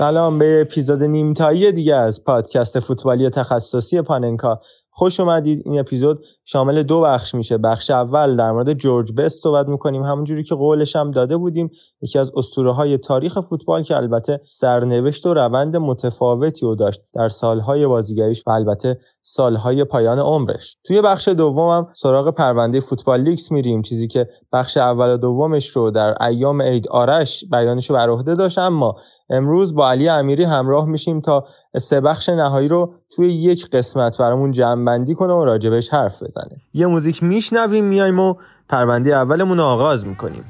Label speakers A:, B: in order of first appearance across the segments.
A: سلام به اپیزود نیمتایی دیگه از پادکست فوتبالی تخصصی پاننکا. خوش اومدید. این اپیزود شامل دو بخش میشه. بخش اول در مورد جورج بست صحبت می‌کنیم. همونجوری که قولش هم داده بودیم یکی از اسطوره های تاریخ فوتبال که البته سرنوشت و روند متفاوتی رو داشت در سالهای بازیگریش و البته سالهای پایان عمرش. توی بخش دومم سراغ پرونده فوتبال لیکس میریم. چیزی که بخش اول و دومش رو در ایام عید آرش بیانش رو بر عهده داشت اما امروز با علی امیری همراه میشیم تا سه بخش نهایی رو توی یک قسمت برامون جمع بندی کنه و راجبش حرف بزنه یه موزیک میشنویم میایم و پرونده اولمون رو آغاز می‌کنیم.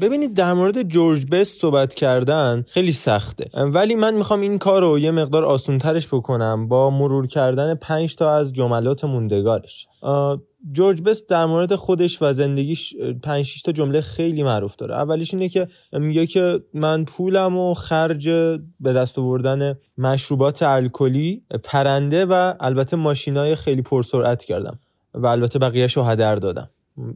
A: ببینید در مورد جورج بست صحبت کردن خیلی سخته. ولی من می‌خوام این کار رو یه مقدار آسونترش بکنم با مرور کردن پنج تا از جملات موندگارش. جورج بست در مورد خودش و زندگیش پنج تا جمله خیلی معروف داره. اولیش اینه که میگه که من پولم و خرج به دست آوردن مشروبات الکلی پرنده و البته ماشینای خیلی پرسرعت کردم و البته بقیهش رو هدر دادم.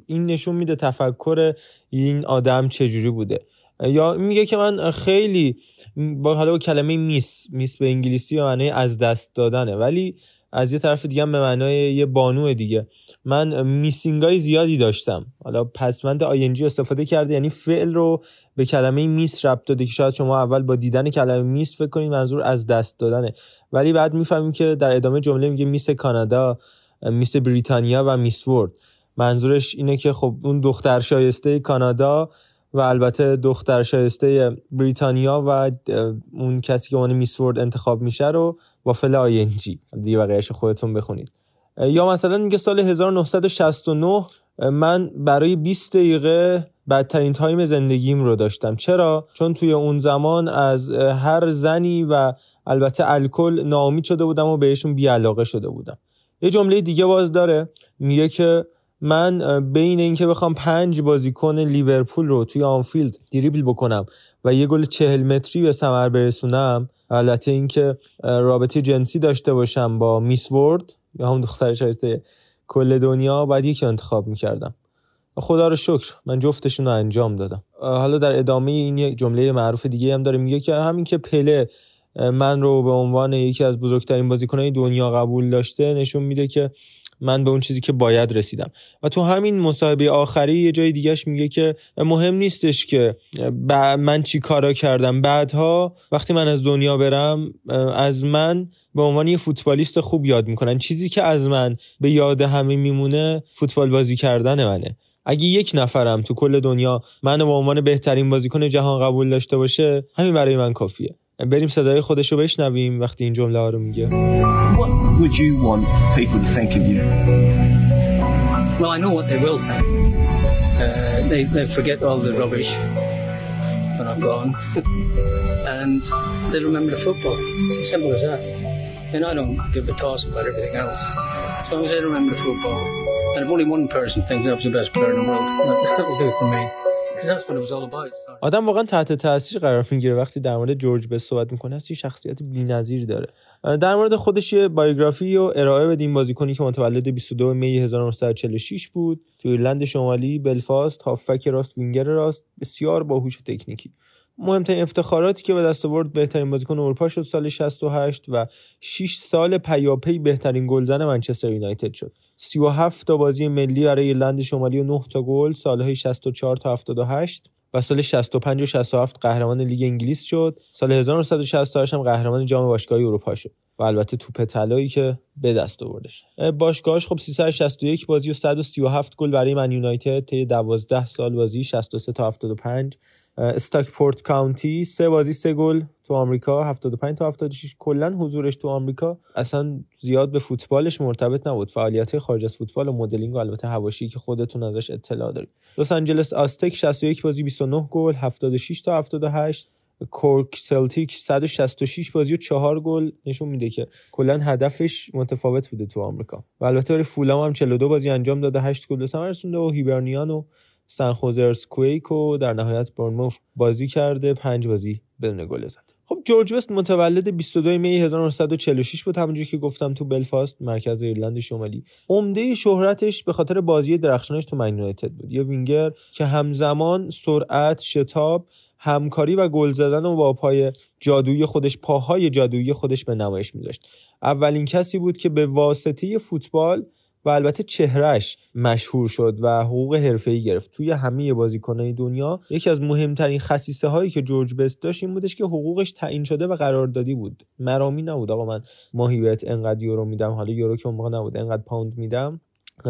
A: این نشون میده تفکر این آدم چجوری بوده. یا میگه که من خیلی با حالا با کلمه میس میس به انگلیسی و معنای از دست دادنه. ولی از یه طرف دیگه به معنای یه بانو دیگه. من میسینگای زیادی داشتم. حالا پسوند آینجی استفاده کرده یعنی فعل رو به کلمه میس ربط داده که شاید شما اول با دیدن کلمه میس فکر کنید منظور از دست دادنه. ولی بعد می‌فهمیم که در ادامه جمله میگه Miss کانادا Miss بریتانیا و Miss World. منظورش اینه که خب اون دختر شایسته کانادا و البته دختر شایسته بریتانیا و اون کسی که عنوان Miss World انتخاب میشه رو با فل آینجی دیگه بقیهش خودتون بخونید. یا مثلا میگه سال 1969 من برای 20 دقیقه بدترین time زندگیم رو داشتم. چرا؟ چون توی اون زمان از هر زنی و البته الکل ناامید شده بودم و بهشون بیعلاقه شده بودم. یه جمله دیگه باز داره. میگه که من بین اینکه بخوام پنج بازیکن لیورپول رو توی آنفیلد دریبل بکنم و یه گل چهل متری به ثمر برسونم البته اینکه رابطه جنسی داشته باشم با میس ورد یا هم دختر شایسته کل دنیا بعد یکی انتخاب می‌کردم. خدا رو شکر من جفتشون رو انجام دادم. حالا در ادامه این جمله معروف دیگه هم داره میگه که همین که پله من رو به عنوان یکی از بزرگترین بازیکنهای دنیا قبول داشته نشون میده که من به اون چیزی که باید رسیدم. و تو همین مصاحبه آخری یه جای دیگهش میگه که مهم نیستش که من چی کارا کردم. بعدها وقتی من از دنیا برم از من به عنوان یه فوتبالیست خوب یاد می‌کنن. چیزی که از من به یاد همه میمونه فوتبال بازی کردن منه. اگه یک نفرم تو کل دنیا من به عنوان بهترین بازیکن جهان قبول داشته باشه همین برای من کافیه. بریم صدای خودش رو بشنویم وقتی این جمله ها رو میگه.
B: Would you want people to think of you?
C: Well, I know what they will think. Uh, they, they forget all the rubbish when I'm gone. and they'll remember the football. It's as simple as that. And I don't give a toss about everything else. As long as they remember the football. And if only one person thinks I was the best player in the world, that will do for me.
A: آدم واقعا تحت تاثیر قرار می‌گیره. وقتی در مورد جورج بست صحبت می‌کنه هست شخصیت بی‌نظیر داره. در مورد خودش یه biography و ارائه بدیم. بازیکنی که متولد 22 می 1946 بود. تو ایرلند شمالی بلفاست هافبک راست وینگر راست. بسیار باهوش تکنیکی. مهمترین افتخاراتی که به دست آورد بهترین بازیکن اروپا شد سال 68 و 6 سال پیاپی بهترین گلزن منچستر یونایتد شد. 37 تا بازی ملی برای ایرلند شمالی و 9 تا گل سالهای 64 تا 78 و سال 65 و 67 قهرمان لیگ انگلیس شد. سال 1968 هم قهرمان جام باشگاهی اروپا شد و البته توپ طلایی که به دست آوردش. باشگاهش خب 361 بازی و 137 گل برای من یونایتد طی 12 سال بازی 63 تا 75 استاکپورت کاونتی سه بازی سه گل تو آمریکا 75 تا 76 کلا حضورش تو آمریکا اصلا زیاد به فوتبالش مرتبط نبود. فعالیت خارج از فوتبال و مدلینگ و البته هواشی که خودتون ازش اطلاع دارید. لس آنجلس آستک 61 بازی 29 گل 76 تا 78 کورک سلتیک 166 بازی و 4 گل. نشون میده که کلا هدفش متفاوت بوده تو آمریکا. و البته برای فولام هم 42 بازی انجام داده 8 گل به ثمر رسونده و هیبرنیان و سن خوزه ارث‌کویک و در نهایت بورنموث بازی کرده پنج بازی بدون گل زد. خب جورج بست متولد 22 می 1946 بود همونجوری که گفتم تو بلفاست مرکز ایرلند شمالی. عمده شهرتش به خاطر بازی درخشانش تو من یونایتد بود. یه وینگر که همزمان سرعت شتاب همکاری و گل زدن و با پای جادویی خودش پاهای جادویی خودش به نمایش میذاشت. اولین کسی بود که به واسطه فوتبال و البته چهرش مشهور شد و حقوق حرفه‌ای گرفت. توی همه بازیکنهای دنیا یکی از مهمترین خصیصه هایی که جورج بست داشت این بودش که حقوقش تعیین شده و قراردادی بود. مرامی نبود. آقا من ماهی بهت انقدر یورو میدم حالا یورو که اون موقع نبود انقدر پوند میدم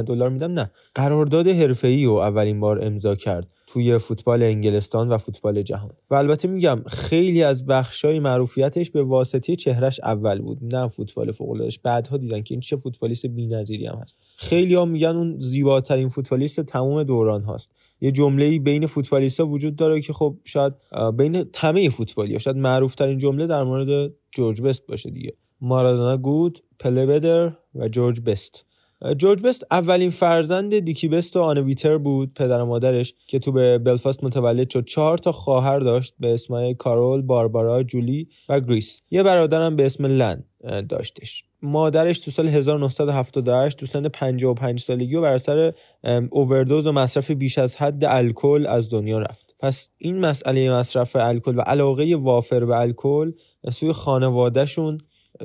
A: دلار میدم؟ نه. قرارداد حرفه‌ای رو اولین بار امضا کرد. توی فوتبال انگلستان و فوتبال جهان. و البته میگم خیلی از بخشای معروفیتش به واسطه چهرش اول بود نه فوتبال فوق العادهش بعدها دیدن که این چه فوتبالیست بی‌نظیری هم هست. خیلی ها میگن اون زیباترین فوتبالیست تمام دوران هاست. یه جمله بین فوتبالیستا وجود داره که خب شاید بین همه فوتبالی شاید معروف ترین جمله در مورد جورج بست باشه دیگه. مارادونا good پله better و جورج best. جورج بست اولین فرزند دیکی بست و آن ویترز بود پدر و مادرش که تو به بلفاست متولد شد. چهار تا خواهر داشت به اسمای کارول باربارا جولی و گریس. یه برادرم به اسم لن داشتش. مادرش تو سال 1978 تو سن 55 سالگی و بر اثر اووردوز و مصرف بیش از حد الکل از دنیا رفت. پس این مسئله مصرف الکل و علاقه وافر به الکل سوی خانوادهشون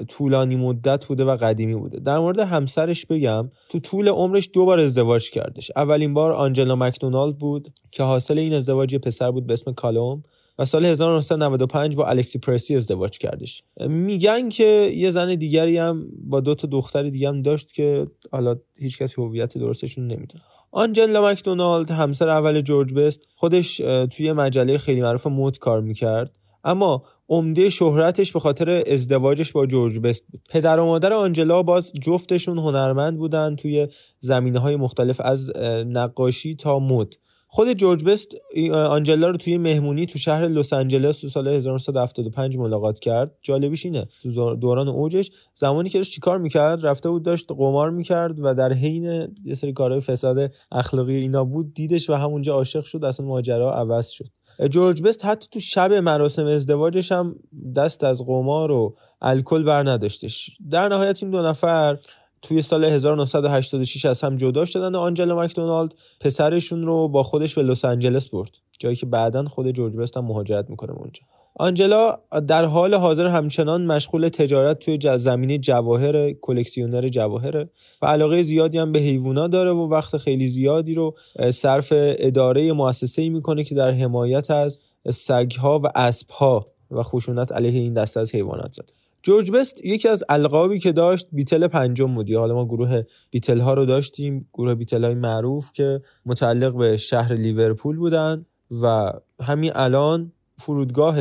A: طولانی مدت بوده و قدیمی بوده. در مورد همسرش بگم تو طول عمرش دو بار ازدواج کردش. اولین بار آنجلا مکدونالد بود که حاصل این ازدواج پسر بود به اسم کالوم و سال 1995 با الکسی پرسی ازدواج کردش. میگن که یه زن دیگری هم با دو تا دختر دیگه هم داشت که حالا هیچ کسی هویت درستشون نمی‌دونه. آنجلا مکدونالد همسر اول جورج بست خودش توی مجله خیلی معروف مود کار می‌کرد. اما عمده شهرتش به خاطر ازدواجش با جورج بست بود. پدر و مادر آنجلا باز جفتشون هنرمند بودن توی زمینه های مختلف از نقاشی تا مد. خود جورج بست آنجلا رو توی مهمونی تو شهر لس آنجلس تو سال 1975 ملاقات کرد. جالبیش اینه تو دوران اوجش زمانی که داشت چیکار می‌کرد رفته بود داشت قمار می‌کرد و در حین یه سری کارهای فساد اخلاقی اینا بود دیدش و همونجا عاشق شد اصلا ماجرا عوض شد. جورج بست حتی تو شب مراسم ازدواجش هم دست از قمار و الکل بر نداشتش. در نهایت این دو نفر توی سال 1986 از هم جدا شدن و آنجلا مکدونالد پسرشون رو با خودش به لس آنجلس برد جایی که بعدا خود جورج بست هم مهاجرت می‌کنه اونجا. آنجلا در حال حاضر همچنان مشغول تجارت توی زمینه جواهر کلکسیونر جواهر و علاقه زیادی هم به حیوونا داره و وقت خیلی زیادی رو صرف اداره مؤسسه‌ای می‌کنه که در حمایت از سگها و اسبها و خشونت علیه این دسته از حیوانات زد. جورج بست یکی از القابی که داشت بیتل پنجم بودی حالا ما گروه بیتل ها رو داشتیم گروه بیتل های معروف که متعلق به شهر لیورپول بودن و همین الان فرودگاه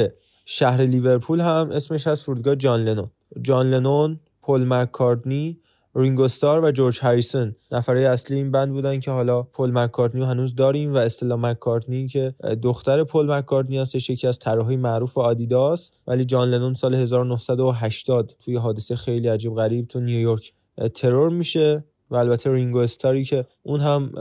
A: شهر لیورپول هم اسمش هست فرودگاه جان لنون. جان لنون پل مککارتنی رینگوستار و جورج هریسون. نفره اصلی این بند بودن که حالا پل مککارتنی رو هنوز داریم و استلا مککارتنی که دختر پل مککارتنی هستش یکی از طراحهای معروف آدیداس. ولی جان لنون سال 1980 توی حادثه خیلی عجیب غریب تو نیویورک ترور میشه. و البته رینگو استاری که اون هم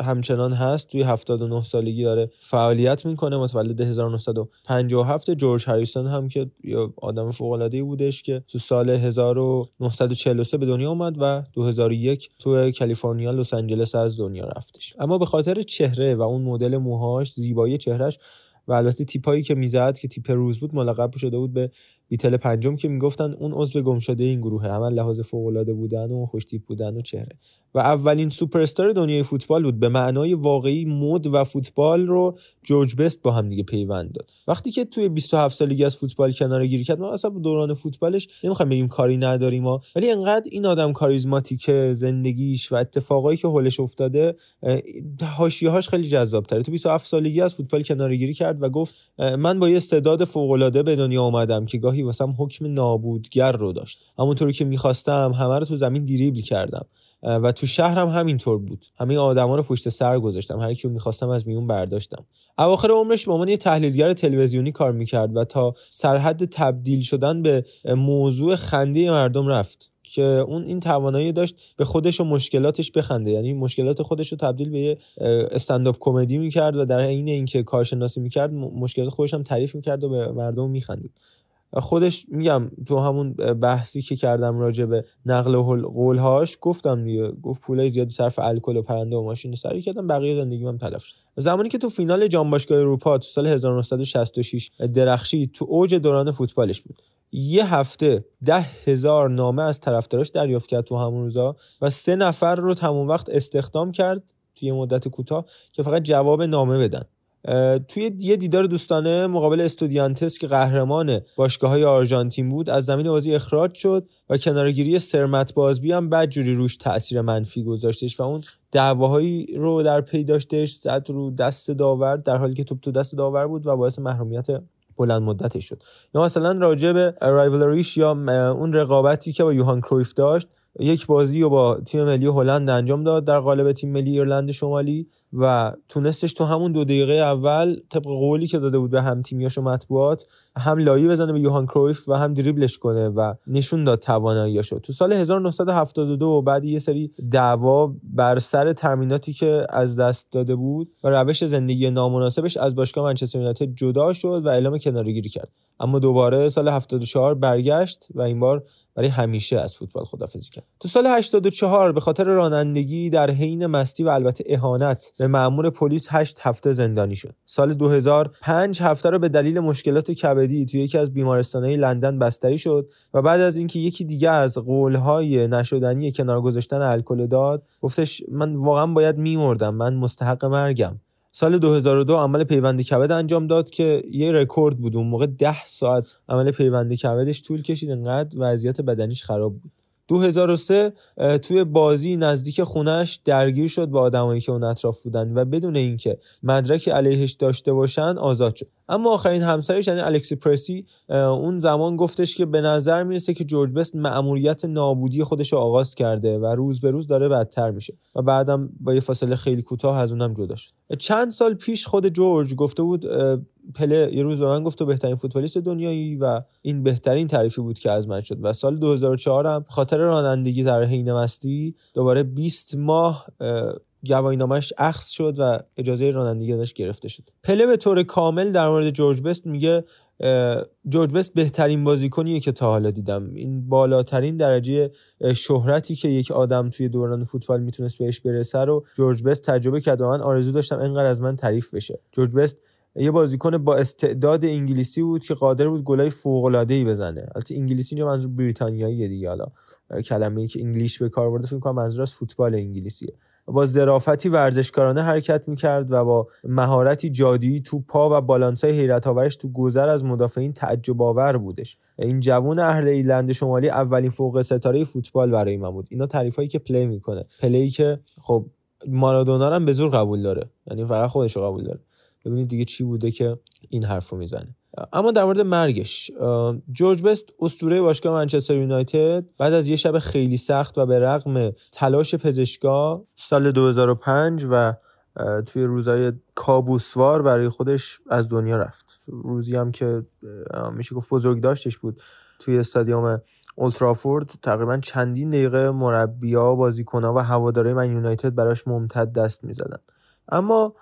A: همچنان هست توی 79 سالگی داره فعالیت می‌کنه. متولد 1957 جورج هریسون هم که آدم فوق العاده بودش که تو سال 1943 به دنیا اومد و 2001 تو کالیفرنیا لس آنجلس از دنیا رفتش. اما به خاطر چهره و اون مدل موهاش زیبایی چهرهش و البته تیپایی که می‌زد که تیپ روز بود ملقب شده بود به بیتل پنجم که می‌گفتن اون عضو گم شده این گروه همه لحاظ فوق العاده بودن و خوشتیپ بودن و چهره. و اولین سوپر دنیای فوتبال بود به معنای واقعی مد و فوتبال رو جورج بست با هم دیگه پیوند داد. وقتی که توی 27 سالگی از فوتبال کنار گیری کرد ما اصلا دوران فوتبالش نمی‌خوام بگیم کاری نداریم ما ولی انقدر این آدم کاریزماتیکه زندگیش و اتفاقایی که حولش افتاده حاشیه‌هاش خیلی جذاب تره تو 27 سالگی از فوتبال کنار گیری کرد و گفت من با یه استعداد فوق العاده به دنیا اومدم که واسم حکم نابودگر رو داشت. همونطوری که می‌خواستم همه رو تو زمین دریبل کردم. و تو شهرم هم همینطور بود. همه آدما رو پشت سر گذاشتم. هر کیو می‌خواستم از میون برداشتم. اواخر عمرش به عنوان یه تحلیلگر تلویزیونی کار می‌کرد و تا سرحد تبدیل شدن به موضوع خنده مردم رفت. که اون این توانایی داشت به خودش و مشکلاتش بخنده. یعنی مشکلات خودش رو تبدیل به یه استنداپ کمدی می‌کرد و در عین اینکه کارشناسی می‌کرد مشکلات خودش هم تعریف می‌کرد و به مردم میخندید. خودش میگم تو همون بحثی که کردم راجع به نقل قولهاش گفتم دیگه گفت پولای زیادی صرف الکل و پرنده و ماشین سری کردم بقیه زندگی هم تلف شد. زمانی که تو فینال جام باشگاه اروپا تو سال 1966 درخشی تو اوج دوران فوتبالش بود. یه هفته ده هزار نامه از طرفداراش دریافت کرد تو همون روزا و سه نفر رو تمام وقت استخدام کرد توی مدت کوتاه که فقط جواب نامه بدن. توی یه دیدار دوستانه مقابل استودیانتس که قهرمان باشگاه های آرژانتین بود از زمین بازی اخراج شد و کنارگیری سرمت بازبی هم بد جوری روش تاثیر منفی گذاشتش و اون دعواهایی رو در پی داشتش زد رو دست داور در حالی که توپ تو دست داور بود و باعث محرومیت بلند مدتش شد. یا مثلا راجع به رایولریش یا اون رقابتی که با یوهان کرویف داشت یک بازی رو با تیم ملی هلند انجام داد در قالب تیم ملی ایرلند شمالی و تونستش تو همون دو دقیقه اول طبق قولی که داده بود به هم تیمیاش و مطبوعات هم لایی بزنه به یوهان کرویف و هم دریبلش کنه و نشون داد تواناییاشو. تو سال 1972 بعد یه سری دعوا بر سر ترمیناتی که از دست داده بود و روش زندگی نامناسبش از باشگاه منچستر یونایتد جدا شد و اعلام کنارگیری کرد. اما دوباره سال 74 برگشت و این بار برای همیشه از فوتبال خدافزی کرد. تو سال 84 به خاطر رانندگی در حین مستی و البته اهانت به مأمور پلیس 8 هفته زندانی شد. سال 2005 هفته رو به دلیل مشکلات کبدی توی یکی از بیمارستانهای لندن بستری شد و بعد از اینکه یکی دیگه از قولهای نشدنی کنار گذاشتن الکل داد گفتش من واقعا باید میمردم من مستحق مرگم. سال 2002 عمل پیوند کبد انجام داد که یه رکورد بود. اون موقع 10 ساعت عمل پیوند کبدش طول کشید. انقدر وضعیت بدنیش خراب بود. 2003 توی بازی نزدیک خونش درگیر شد با آدمایی که اون اطراف بودن و بدون اینکه مدرکی علیهش داشته باشن آزاد شد. اما آخرین همسرش یعنی الکسی پرسی اون زمان گفتش که به نظر می‌رسه که جورج بست مأموریت نابودی خودش رو آغاز کرده و روز به روز داره بدتر میشه و بعدم با یه فاصله خیلی کوتاه از اونم جدا شد. چند سال پیش خود جورج گفته بود پله یه روز به من گفت تو بهترین فوتبالیست دنیایی و این بهترین تعریفی بود که از من شد. و سال 2004 هم خاطر رانندگی در حین مستی دوباره 20 ماه گواهینامش اخذ شد و اجازه رانندگی ازش گرفته شد. پله به طور کامل در مورد جورج بست میگه جورج بست بهترین بازیکنیه که تا حالا دیدم. این بالاترین درجه شهرتی که یک آدم توی دوران فوتبال می‌تونست بهش برسه رو جورج بست تجربه کرد و من آرزو داشتم انقدر از من تعریف بشه. جورج بست یه بازیکن با استعداد انگلیسی بود که قادر بود گلای فوق العاده ای بزنه. البته انگلیسی اینجا منظور بریتانیایی دیگه حالا کلمه ای که English به کار برده فکر کنم منظور از فوتبال انگلیسیه. با ظرافتی ورزشکارانه حرکت می‌کرد و با مهارتی جادویی تو پا و بالانسای حیرت آورش تو گذر از مدافعین تعجب آور بودش. این جوون اهل ایرلند شمالی اولین فوق ستاره فوتبال برای من بود. اینا تعریفایی که پلی می‌کنه. پلی که خب مارادونا هم به زور قبول داره. یعنی فقط خودش قبول داره. ببینید دیگه چی بوده که این حرف رو می‌زنه. اما در مورد مرگش جورج بست اسطوره باشگاه منچستر یونایتد بعد از یه شب خیلی سخت و به رغم تلاش پزشکا سال 2005 و توی روزای کابوسوار برای خودش از دنیا رفت. روزی هم که میشه گفت بزرگ داشتش بود توی استادیوم اولترافورد تقریبا چندین دقیقه مربیا بازیکنها و هواداره من یونایتد براش ممتد دست می‌زدن. اما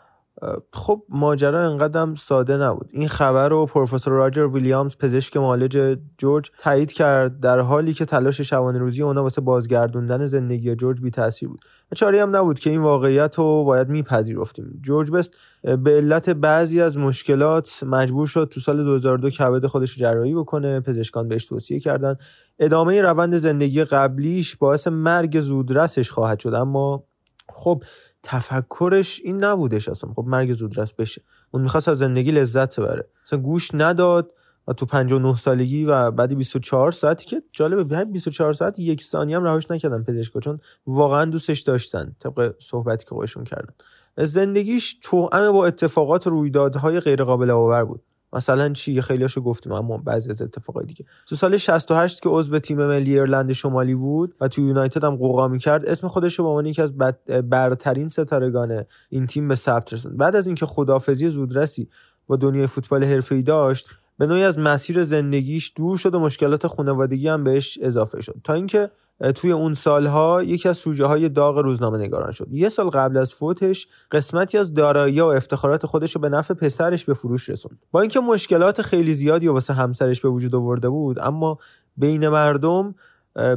A: خب ماجرا انقدرم ساده نبود. این خبر رو پروفسور راجر ویلیامز پزشک معالج جورج تایید کرد در حالی که تلاش شبانه روزی اونا واسه بازگردوندن زندگی جورج بی تاثیر بود چاری هم نبود که این واقعیت رو باید میپذیرفتیم. جورج بست به علت بعضی از مشکلات مجبور شد تو سال 2002 کبد خودش جراحی بکنه. پزشکان بهش توصیه کردن. ادامه روند زندگی قبلیش باعث مرگ زودرسش خواهد شد. اما خب تفکرش این نبودش اصلا. خب مرگ زودرس بشه. اون می‌خواست از زندگی لذت ببره. اصلا گوش نداد و تو 59 سالگی و بعدی 24 ساعتی که جالبه 24 ساعت یک ثانیه هم رهاش نکردن پزشکا چون واقعا دوستش داشتن طبق صحبتی که خودشون کردن. زندگیش توأم با اتفاقات و رویدادهای غیر قابل باور بود. مثلا چی؟ خیلیاشو گفتیم اما بعضی از اتفاقای دیگه. تو سال 68 که عضو تیم ملی ایرلند شمالی بود و تو یونایتد هم قوقا می‌کرد اسم خودش رو به عنوان یکی از برترین ستارگان این تیم به ثبت رسوند. بعد از اینکه خدافزی زودرسی با دنیای فوتبال حرفه‌ای داشت به نوعی از مسیر زندگیش دور شد و مشکلات خانوادگی هم بهش اضافه شد. تا اینکه توی اون سالها یکی از سوژه های داغ روزنامه نگاران شد. یه سال قبل از فوتش قسمتی از دارایی و افتخارات خودش رو به نفع پسرش به فروش رسوند. با اینکه مشکلات خیلی زیادی واسه همسرش به وجود آورده بود اما بین مردم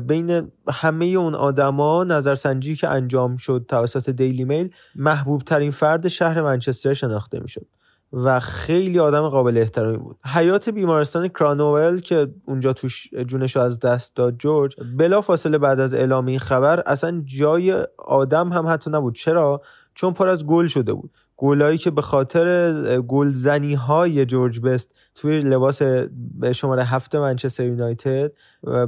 A: بین همه اون آدما نظرسنجی که انجام شد توسط دیلی میل محبوب ترین فرد شهر منچستر شناخته می‌شد. و خیلی آدم قابل احترامی بود. حیات بیمارستان کرانوول که اونجا توش جونش از دست داد جورج بلا فاصله بعد از اعلام این خبر اصلا جای آدم هم حتی نبود. چرا؟ چون پر از گل شده بود. گلایی که به خاطر گلزنی های جورج بست توی لباس شماره هفت منچستر یونایتد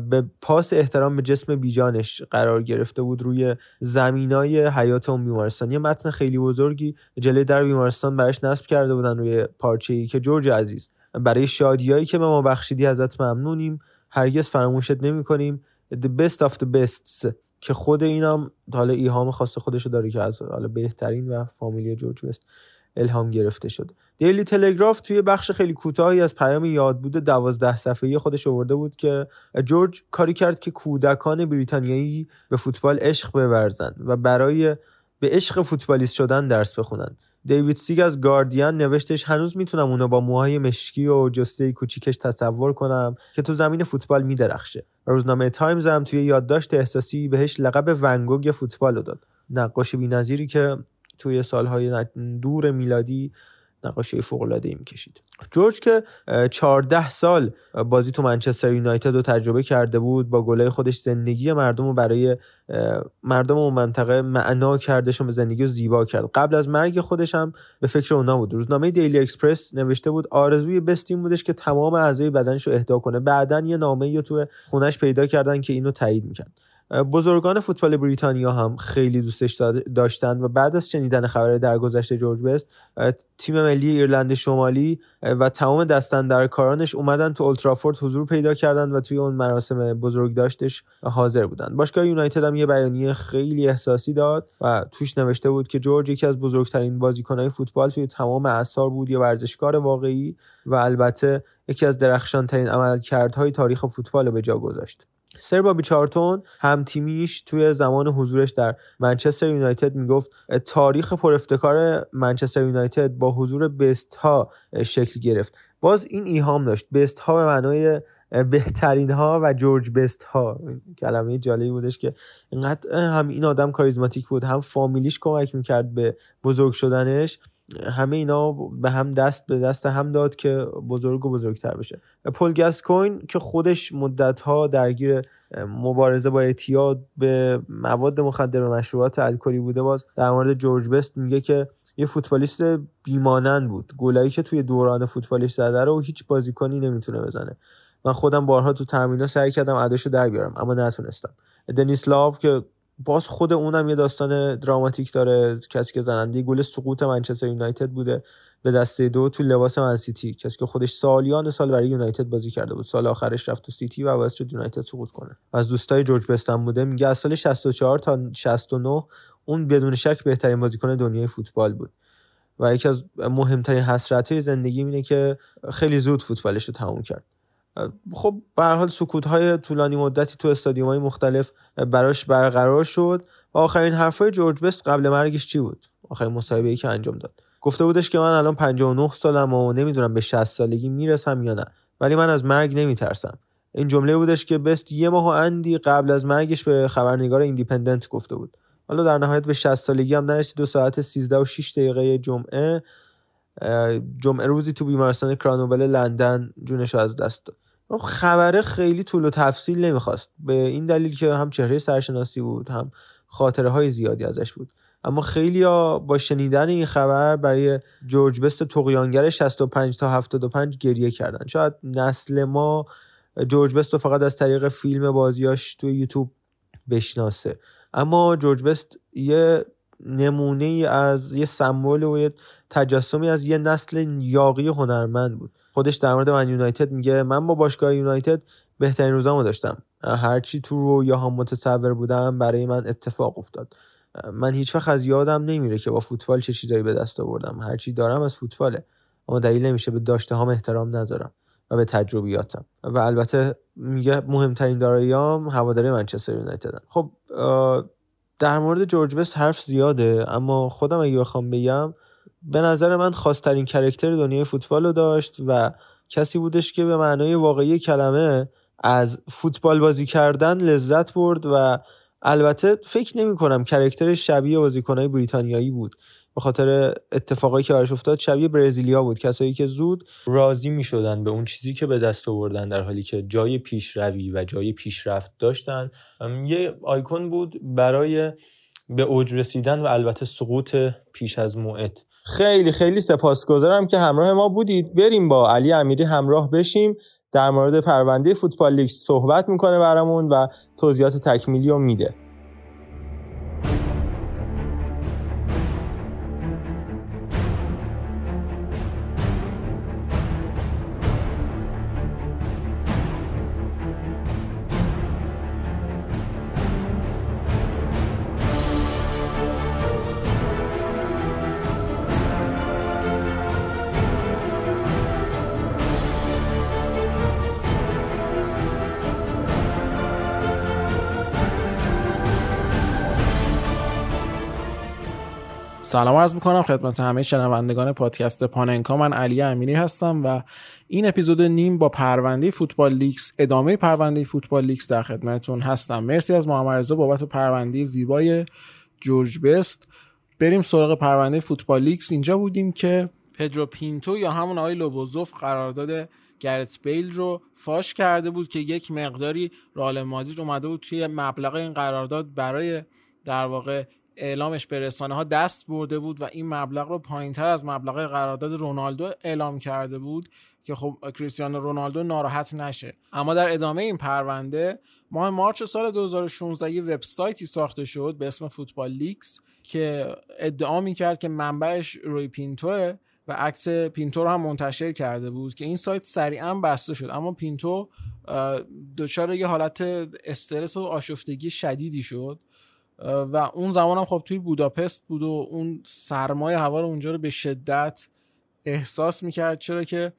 A: به پاس احترام به جسم بیجانش قرار گرفته بود روی زمینای حیات اون بیمارستان. یه متن خیلی بزرگی جلوی در بیمارستان براش نصب کرده بودن روی پارچه ای که جورج عزیز. برای شادیایی که به ما بخشیدی ازت ممنونیم. هرگز فراموشت نمی کنیم the best of the bests. که خود اینم حالا ایهام خاص خودشو داره که از حالا بهترین و فامیلی جورج وست الهام گرفته شد. دیلی تلگراف توی بخش خیلی کوتاهی از پیام یادبود دوازده صفحه‌ای خودش آورده بود که جورج کاری کرد که کودکان بریتانیایی به فوتبال عشق بورزند و برای به عشق فوتبالیست شدن درس بخونن دیوید سیگ از گاردین نوشتش هنوز می‌تونم اونو با موهای مشکی و جثه کوچیکش تصور کنم که تو زمین فوتبال میدرخشه. و روزنامه تایمز هم توی یادداشت احساسی بهش لقب ونگوگ فوتبال رو داد. نقاش بی‌نظیری که توی سالهای دور میلادی نقاشی فوق العاده ای می‌کشید جورج که 14 سال بازی تو منچستر یونایتد رو تجربه کرده بود با گلای خودش زندگی مردم رو برای مردم و منطقه معنا کردش و زندگی رو زیبا کرد. قبل از مرگ خودش هم به فکر اونا بود. روزنامه دیلی اکسپرس نوشته بود آرزوی بستیم بودش که تمام اعضای بدنش رو اهدا کنه. بعدا یه نامه رو تو خونش پیدا کردن که اینو تایید می‌کرد. بزرگان فوتبال بریتانیا هم خیلی دوستش داشتند و بعد از شنیدن خبر درگذشت جورج بست تیم ملی ایرلند شمالی و تمام کارانش اومدن تو اولترافورد حضور پیدا کردن و توی اون مراسم بزرگ داشتش حاضر بودن. باشگاه یونایتد هم یه بیانیه خیلی احساسی داد و توش نوشته بود که جورج یکی از بزرگترین بازیکنهای فوتبال توی تمام اعصار بود یه ورزشکار واقعی و البته یکی از درخشانترین عملکردهای تاریخ فوتبال به جا گذاشت. سر بابی چارتون هم تیمیش توی زمان حضورش در منچستر یونایتد می‌گفت تاریخ پر افتکار منچستر یونایتد با حضور بست ها شکل گرفت. باز این ایهام داشت. بست ها به معنای بهترین ها و جورج بست ها کلمه جالبی بودش که اینقدر هم این آدم کاریزماتیک بود هم فامیلیش کمک می‌کرد به بزرگ شدنش. همه اینا به هم دست به دست هم داد که بزرگ و بزرگتر بشه. پل گاسکوین که خودش مدت ها درگیر مبارزه با اعتیاد به مواد مخدر و مشروبات الکلی بوده باز در مورد جورج بست میگه که یه فوتبالیست بیمانند بود. گلایی که توی دوران فوتبالش زده رو هیچ بازیکنی نمی‌تونه بزنه. من خودم بارها تو ترمینا سعی کردم عداشو در بیارم اما نتونستم. دنیس لاو که باز خود اونم یه داستان دراماتیک داره. کسی که زننده گل سقوط منچستر یونایتد بوده به دسته دو تو لباس من سیتی. کسی که خودش سالیان سال برای یونایتد بازی کرده بود. سال آخرش رفت تو سیتی و باعث شد یونایتد سقوط کنه. از دوستای جورج بستن بوده میگه از سال 64 تا 69 اون بدون شک بهترین بازیکن دنیای فوتبال بود. و یکی از مهمترین حسرت های زندگی اینه که خیلی زود فوتبالش رو تموم کرد. خب به حال سکوت های طولانی مدتی تو استادیوم های مختلف براش برقرار شد و آخرین حرفای جورج بست قبل مرگش چی بود؟ آخرین مصاحبه ای که انجام داد. گفته بودش که من الان 59 سالم و نمی‌دونم به 60 سالگی می‌رسم یا نه ولی من از مرگ نمیترسم. این جمله بودش که بست یه ماه و اندی قبل از مرگش به خبرنگار ایندیپندنت گفته بود. حالا در نهایت به 60 سالگی هم نرسید دو ساعت 13 و 6 دقیقه جمعه جمعه روزی تو بیمارستان کرانوبل لندن جونش از دست داد. خبره خیلی طول و تفصیل نمی‌خواست. به این دلیل که هم چهره سرشناسی بود هم خاطره های زیادی ازش بود. اما خیلی ها با شنیدن این خبر برای جورج بست تقیانگر 65 تا 75 گریه کردن. شاید نسل ما جورج بست فقط از طریق فیلم بازیاش توی یوتیوب بشناسه. اما جورج بست یه نمونه از یه سمبل و یه تجسمی از یه نسل یاقی هنرمند بود. خودش در مورد من یونایتد میگه من با باشگاه یونایتد بهترین روزامو داشتم. هرچی تو هم متصور بودم برای من اتفاق افتاد. من هیچ وقت از یادم نمیره که با فوتبال چه چیزایی به دست آوردم. هرچی دارم از فوتباله اما دلیل نمیشه به داشته هم احترام نذارم و به تجربیاتم. و البته میگه مهمترین داراییام هواداری منچستر یونایتدن. خب در مورد جورج بست حرف زیاده اما خودم اگه بخوام بگم به نظر من خواسترین کرکتر دنیای فوتبال رو داشت و کسی بودش که به معنای واقعی کلمه از فوتبال بازی کردن لذت برد و البته فکر نمی کنم کرکتر شبیه بازیکنهای بریتانیایی بود. به خاطر اتفاقایی که براش افتاد شبیه برزیلیا بود کسایی که زود راضی می شدن به اون چیزی که به دست آوردن در حالی که جای پیشروی و جای پیشرفت داشتن. یه آیکون بود برای به اوج رسیدن و البته سقوط پیش از موعد. خیلی خیلی سپاسگزارم که همراه ما بودید. بریم با علی امیری همراه بشیم. در مورد پرونده فوتبال لیگ صحبت می‌کنه برامون و توضیحات تکمیلی رو میده.
D: سلام عرض می‌کنم خدمت همه شنوندگان پادکست پاننکا. من علی امیری هستم و این اپیزود نیم با پرونده فوتبال لیکس ادامه پرونده فوتبال لیکس در خدمتتون هستم. مرسی از محمد بابت پرونده زیبای جورج بست. بریم سراغ پرونده فوتبال لیکس اینجا بودیم که پدرو پینتو یا همون آقای لوبوزوف قرارداد گرت بیل رو فاش کرده بود که یک مقداری رئال مادرید اومده بود توی مبلغ این قرارداد برای در واقع اعلامش به رسانه ها دست برده بود و این مبلغ رو پایین تر از مبلغ قرارداد رونالدو اعلام کرده بود که خب کریستیانو رونالدو ناراحت نشه. اما در ادامه این پرونده ماه March سال 2016 یه وبسایتی ساخته شد به اسم فوتبال لیکس که ادعا می‌کرد که منبعش روی پینتوه و عکس پینتو رو هم منتشر کرده بود که این سایت سریعا بسته شد. اما پینتو دچار یه حالت استرس و آشفتگی شدیدی شد. و اون زمان هم خب توی بوداپست بود و اون سرمای هوا رو اونجا رو به شدت احساس می‌کرد. چرا که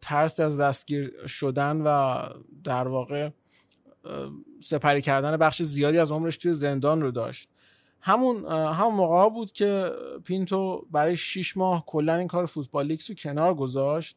D: ترس از دستگیر شدن و در واقع سپری کردن بخش زیادی از عمرش توی زندان رو داشت. همون همون موقع بود که پینتو برای 6 ماه کلا این کار فوتبال لیکس رو کنار گذاشت.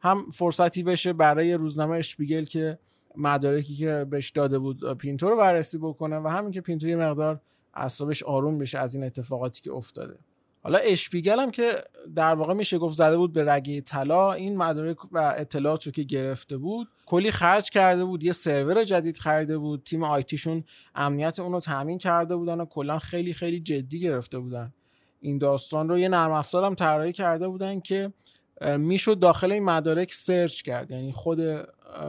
D: هم فرصتی بشه برای روزنامه اشپیگل که مدارکی که بهش داده بود پینتو رو بررسی بکنه و همین که پینتو یه مقدار اعصابش آروم بشه از این اتفاقاتی که افتاده. حالا اشپیگل هم که در واقع میشه گفت زده بود به رگه طلا این مدارک و اطلاعات رو که گرفته بود کلی خرج کرده بود یه سرور جدید خریده بود تیم آیتیشون امنیت اون رو تامین کرده بودن و کلا خیلی خیلی جدی گرفته بودن. این داستان رو یه نرم افزار طراحی کرده بودن که می‌شد داخل این مدارک search کرد. یعنی خود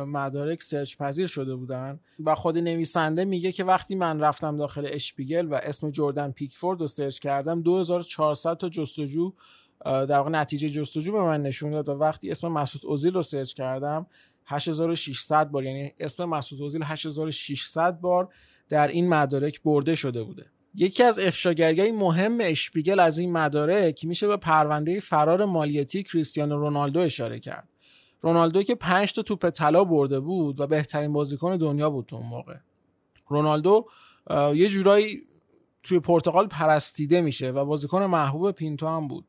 D: مدارک search پذیر شده بودن و خود نویسنده میگه که وقتی من رفتم داخل اشپیگل و اسم جردن پیکفورد رو search کردم 2400 تا جستجو در واقع نتیجه جستجو به من نشون داد و وقتی اسم مسعود اوزیل رو search کردم 8600 بار یعنی اسم مسعود اوزیل 8600 بار در این مدارک برده شده بوده. یکی از افشاگری مهم اشپیگل از این مدارک میشه به پرونده فرار مالیاتی کریستیانو رونالدو اشاره کرد. رونالدو که 5 تا توپ طلا برده بود و بهترین بازیکن دنیا بود تو اون موقع. رونالدو یه جورایی توی پرتغال پرستیده میشه و بازیکن محبوب پینتو هم بود.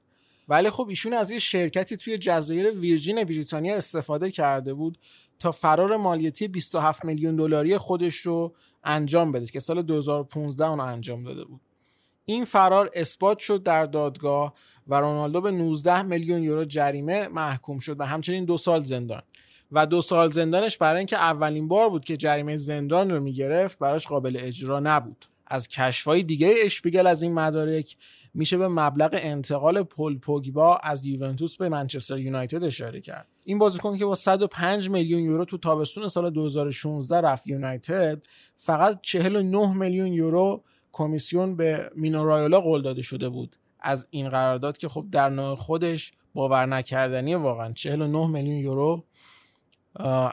D: ولی خب ایشون از یه شرکتی توی جزایر ویرجین بریتانیا استفاده کرده بود تا فرار مالیاتی 27 میلیون دلاری خودش رو انجام بده که سال 2015 اون انجام داده بود. این فرار اثبات شد در دادگاه و رونالدو به 19 میلیون یورو جریمه محکوم شد و همچنین دو سال زندان. و دو سال زندانش برای اینکه اولین بار بود که جریمه زندان رو می‌گرفت براش قابل اجرا نبود. از کشفای دیگه اشپیگل از این مدارک میشه به مبلغ انتقال پل پوگبا از یوونتوس به منچستر یونایتد اشاره کرد. این بازیکن که با 105 میلیون یورو تو تابستون سال 2016 رفت یونایتد فقط 49 میلیون یورو کمیسیون به مینو رایولا قول داده شده بود. از این قرارداد که خب در نوع خودش باور نکردنی واقعا 49 میلیون یورو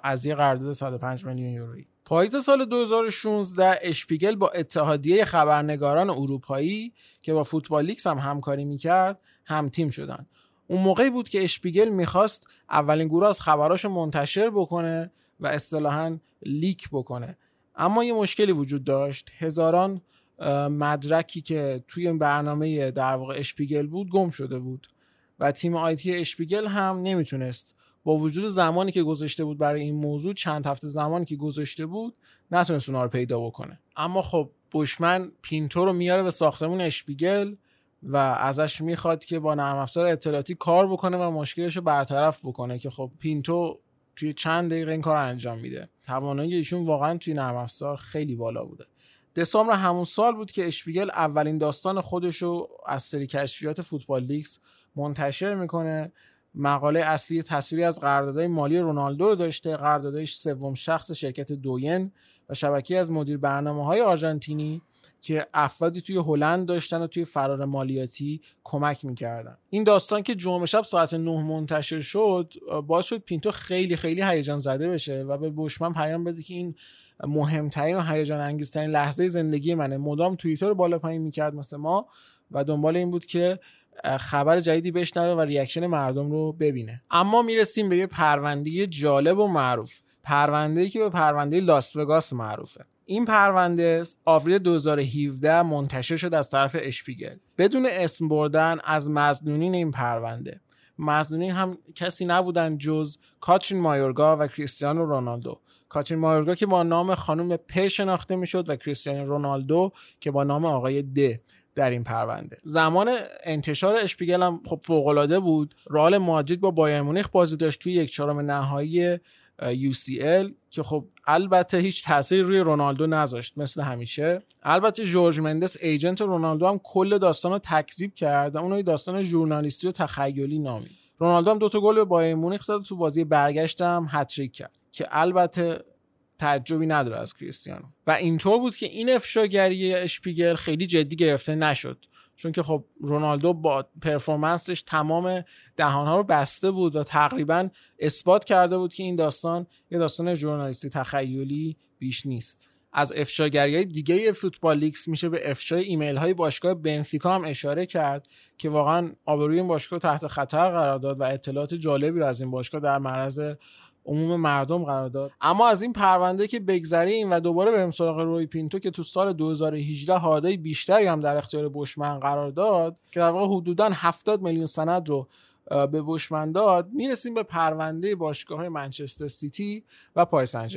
D: از یه قرارداد 105 میلیون یورویی. پاییز سال 2016 اشپیگل با اتحادیه خبرنگاران اروپایی که با فوتبال لیکس هم همکاری می‌کرد هم تیم شدن. اون موقعی بود که اشپیگل می‌خواست اولین گروه از خبراش منتشر بکنه و اصطلاحا leak بکنه. اما یه مشکلی وجود داشت. هزاران مدرکی که توی برنامه در واقع اشپیگل بود گم شده بود و تیم IT اشپیگل هم نمی‌تونست با وجود زمانی که گذاشته بود برای این موضوع چند هفته زمانی که گذاشته بود نتونست اونا رو پیدا بکنه. اما خب بوشمن پینتو رو میاره به ساختمون اشپیگل و ازش می‌خواد که با نرم افزار اطلاعاتی کار بکنه و مشکلش رو برطرف بکنه که خب پینتو توی چند دقیقه این کار انجام میده. توانایی ایشون واقعا توی نرم افزار خیلی بالا بوده. دسامبر همون سال بود که اشپیگل اولین داستان خودش رو از سری کشفیات فوتبال لیکس منتشر می‌کنه مقاله اصلی تصویری از قراردادهای مالی رونالدو رو داشته. قراردادش سوم شخص شرکت دوین و شبکه از مدیر برنامه های آرژانتینی که افرادی توی هلند داشتن و توی فرار مالیاتی کمک می‌کردن. این داستان که جمعه شب ساعت 9 منتشر شد باعث شد پینتو خیلی خیلی هیجان زده بشه و به بوشمن پیام بده که این مهمترین و هیجان انگیزترین لحظه زندگی منه. مدام توییتر رو بالا پایین می‌کرد مثل ما و دنبال این بود که خبر جدیدی بشنوه و reaction مردم رو ببینه. اما می‌رسیم به یه پرونده جالب و معروف. پرونده که به پرونده لاس وگاس معروفه. این پرونده آوریل 2017 منتشر شد از طرف اشپیگل. بدون اسم بردن از مزنونین این پرونده. مزنونین هم کسی نبودن جز کاترین مایورگا و کریستیانو رونالدو. کاترین مایورگا که با نام خانم پ شناخته می‌شد و کریستیانو رونالدو که با نام آقای د. در این پرونده. زمان انتشار اشپیگل هم خب فوق العاده بود. رئال مادرید با بایر مونیخ بازی داشت توی یک چهارم نهایی UCL که خب البته هیچ تاثیری روی رونالدو نذاشت مثل همیشه. البته جورج مندس ایجنت رونالدو هم کل داستان رو تکذیب کرد اون داستان ژورنالیستی و تخیلی نامید. رونالدو هم دو تا گل به بایرن مونیخ زد تو بازی برگشت هم هتریک کرد که البته تعجبی نداره از کریستیانو. و اینطور بود که این افشاگری اشپیگل خیلی جدی گرفته نشد. چون که خب رونالدو با performance ش تمام دهانها رو بسته بود و تقریبا اثبات کرده بود که این داستان یه داستان ژورنالیستی تخیلی بیش نیست. از افشاگری های دیگه فوتبال لیکس میشه به افشای ایمیل های باشگاه بنفیکا هم اشاره کرد که واقعا آبروی این باشگاه تحت خطر قرار داد و اطلاعات جالبی رو از این باشگاه در معرض عموم مردم قرار داد. اما از این پرونده که بگذریم و دوباره بریم سراغ روی پینتو که تو سال 2018 هارد های بیشتری هم در اختیار بوشمن قرار داد که در واقع حدودا 70 میلیون سند رو به بوشمن داد می‌رسیم به پرونده باشگاه منچستر سیتی و پاریس سن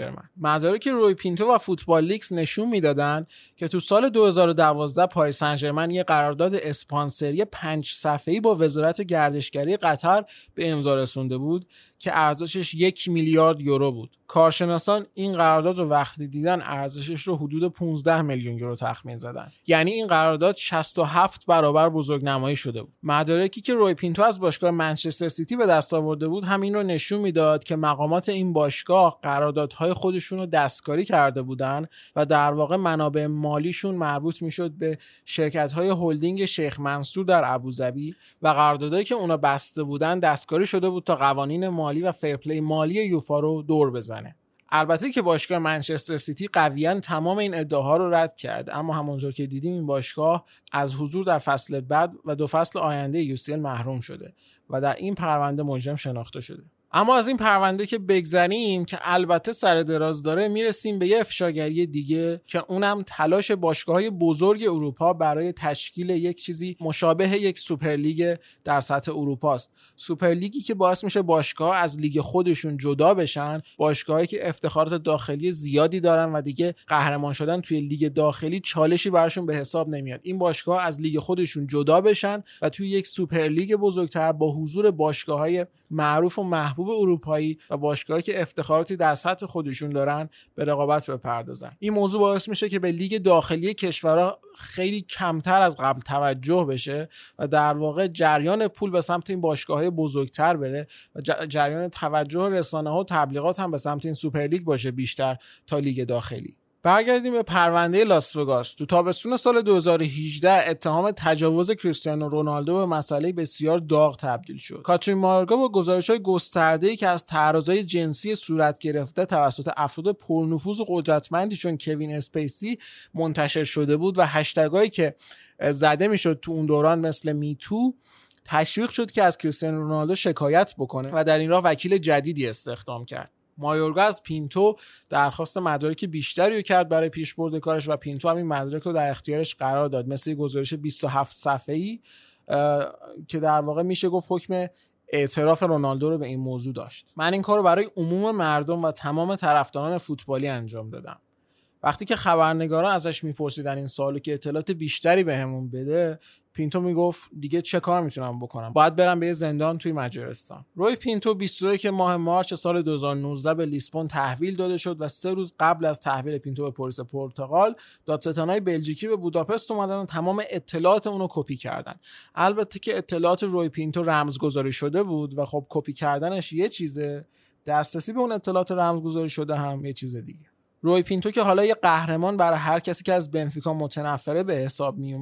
D: که روی پینتو و فوتبال لیکس نشون می‌دادن که تو سال 2012 پاریس سن یه قرارداد اسپانسری پنج صفحه‌ای با وزارت گردشگری قطر به امضا رسونده بود که ارزشش یک میلیارد یورو بود. کارشناسان این قرارداد رو وقتی دیدن ارزشش رو حدود 15 میلیون یورو تخمین زدن. یعنی این قرارداد 67 برابر بزرگ نمایی شده بود. مدارکی که روی پینتو از باشگاه منچستر سیتی به دست آورده بود همین رو نشون می‌داد که مقامات این باشگاه قراردادهای خودشون رو دستکاری کرده بودن و در واقع منابع مالیشون مربوط می‌شد به شرکت های هلدینگ شیخ منصور در ابوظبی و قراردادهایی که اونا بسته بودن دستکاری شده بود تا قوانین مالی و fair play مالی یوفا رو دور بزنه. البته که باشگاه منچستر سیتی قویا تمام این ادعاها رو رد کرد. اما همونطور که دیدیم این باشگاه از حضور در فصل بعد و دو فصل آینده UCL محروم شده و در این پرونده مجرم شناخته شده. اما از این پرونده که بگذریم که البته سر دراز داره می‌رسیم به یه افشاگری دیگه که اونم تلاش باشگاه بزرگ اروپا برای تشکیل یک چیزی مشابه یک سوپرلیگ در سطح اروپا است سوپرلیگی که باعث میشه باشگاه از لیگ خودشون جدا بشن باشگاهایی که افتخارات داخلی زیادی دارن و دیگه قهرمان شدن توی لیگ داخلی چالشی براشون به حساب نمیاد. این باشگاه از لیگ خودشون جدا بشن و توی یک سوپرلیگ بزرگتر با حضور باشگاه های معروف و محبوب اروپایی و باشگاهی که افتخاراتی در سطح خودشون دارن به رقابت بپردازن. این موضوع باعث میشه که به لیگ داخلی کشورها خیلی کمتر از قبل توجه بشه و در واقع جریان پول به سمت این باشگاه بزرگتر بره و جریان توجه رسانه ها و تبلیغات هم به سمت این سوپرلیگ باشه بیشتر تا لیگ داخلی. برگردیم به پرونده لاس وگاس. تو تابستون سال 2018 اتهام تجاوز کریستیانو رونالدو به مسئله بسیار داغ تبدیل شد. کاترین مارگا با گزارش های گسترده که از تعرضای جنسی صورت گرفته توسط افراد پرنفوذ و قدرتمندی چون کوین اسپیسی منتشر شده بود و هشتگایی که زده می‌شد تو اون دوران مثل میتو تشویق شد که از کریستیانو رونالدو شکایت بکنه و در این راه وکیل جدیدی استخدام کرد. مایورگا از پینتو درخواست مدارک بیشتری رو کرد برای پیشبرد کارش و پینتو همین مدارک رو در اختیارش قرار داد. مثل گزارش 27 صفحه‌ای که در واقع میشه گفت حکم اعتراف رونالدو رو به این موضوع داشت. من این کار رو برای عموم مردم و تمام طرفداران فوتبالی انجام دادم. وقتی که خبرنگارا ازش میپرسیدن این سوالو که اطلاعات بیشتری بهمون بده پینتو می‌گفت دیگه چه کار می‌تونم بکنم؟ باید برم به یه زندان توی مجارستان. روی پینتو 21 ماه مارچ سال 2019 به لیسبون تحویل داده شد و سه روز قبل از تحویل پینتو به پلیس پرتغال دادستانای بلژیکی به بوداپست اومدن و تمام اطلاعات اونو کپی کردن. البته که اطلاعات روی پینتو رمزگذاری شده بود و خب کپی کردنش یه چیزه دسترسی به اون اطلاعات رمزگذاری شده هم یه چیز دیگه. روی پینتو که حالا یه قهرمان برای هر کسی که از بنفیکا متنفره به حساب می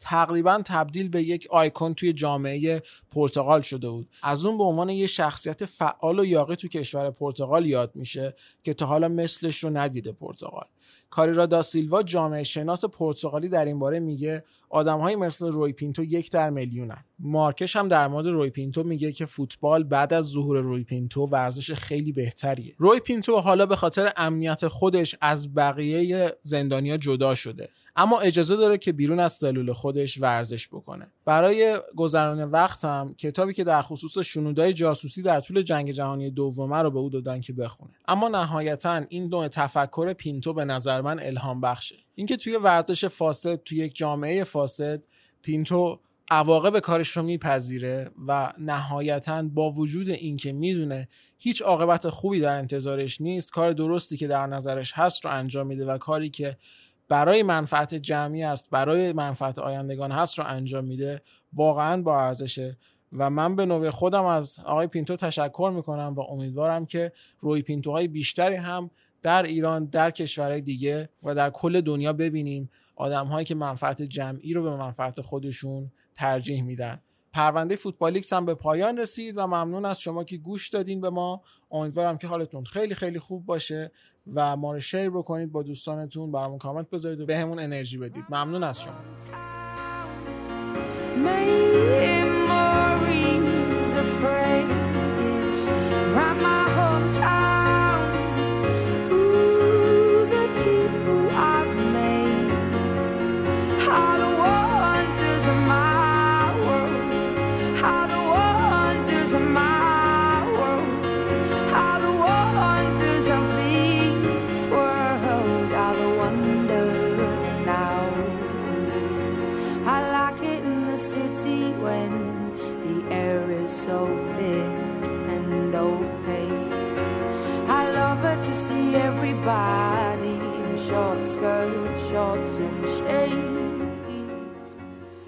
D: تقریبا تبدیل به یک آیکون توی جامعه پرتغال شده بود. از اون به عنوان یه شخصیت فعال و یاغی تو کشور پرتغال یاد میشه که تا حالا مثلش رو ندیده پرتغال. کاریرا دا سیلوا جامعه شناس پرتغالی در این باره میگه آدمهایی مثل روی پینتو یک در میلیونن. مارکش هم در مورد روی پینتو میگه که فوتبال بعد از ظهور روی پینتو ورزش خیلی بهتریه. روی پینتو حالا به خاطر امنیت خودش از بقیه زندانیا جدا شده. اما اجازه داره که بیرون از سلول خودش ورزش بکنه. برای گذران وقت هم کتابی که در خصوص شنودای جاسوسی در طول جنگ جهانی دومه رو به او دادن که بخونه. اما نهایتا این نوع تفکر پینتو به نظر من الهام بخشه. اینکه توی ورزش فاسد توی یک جامعه فاسد پینتو عواقب کارش رو میپذیره و نهایتا با وجود اینکه می‌دونه هیچ عاقبت خوبی در انتظارش نیست کار درستی که در نظرش هست رو انجام میده و کاری که برای منفعت جمعی است برای منفعت آیندگان هست رو انجام میده. واقعا با ارزشه. و من به نوبه خودم از آقای پینتو تشکر می‌کنم و امیدوارم که روی پینتوهای بیشتری هم در ایران در کشورهای دیگه و در کل دنیا ببینیم آدمهایی که منفعت جمعی رو به منفعت خودشون ترجیح میدن. پرونده فوتبالیکس هم به پایان رسید و ممنون از شما که گوش دادین به ما. امیدوارم که حالتون خیلی خیلی خوب باشه و ما رو شیر بکنید با دوستانتون برامون کامنت بذارید و بهمون به انرژی بدید. ممنون از شما.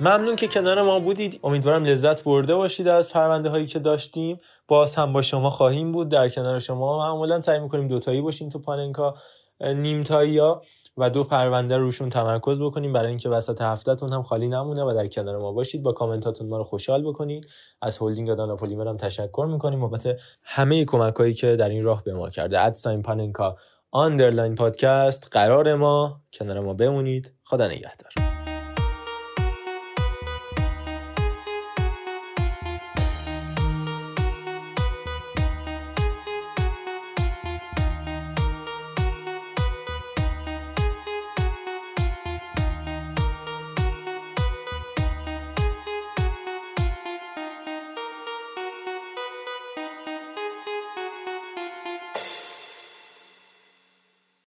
D: ممنون که کنار ما بودید. امیدوارم لذت برده باشید از پرونده هایی که داشتیم. باز هم با شما خواهیم بود. در کنار شما معمولا سعی می‌کنیم دوتایی باشیم تو پاننکا نیمتایی ها و دو پرونده روشون تمرکز بکنیم. برای اینکه وسط هفتهتون هم خالی نمونه و در کنار ما باشید. با کامنتاتون ما رو خوشحال بکنید. از هلدینگ دانا پلیمر هم تشکر می‌کنیم. بابت همه کمک هایی که در این راه به ما کرده. at sign پاننکا underline پادکست قرار ما کنار ما بمونید. خدا نگهدار.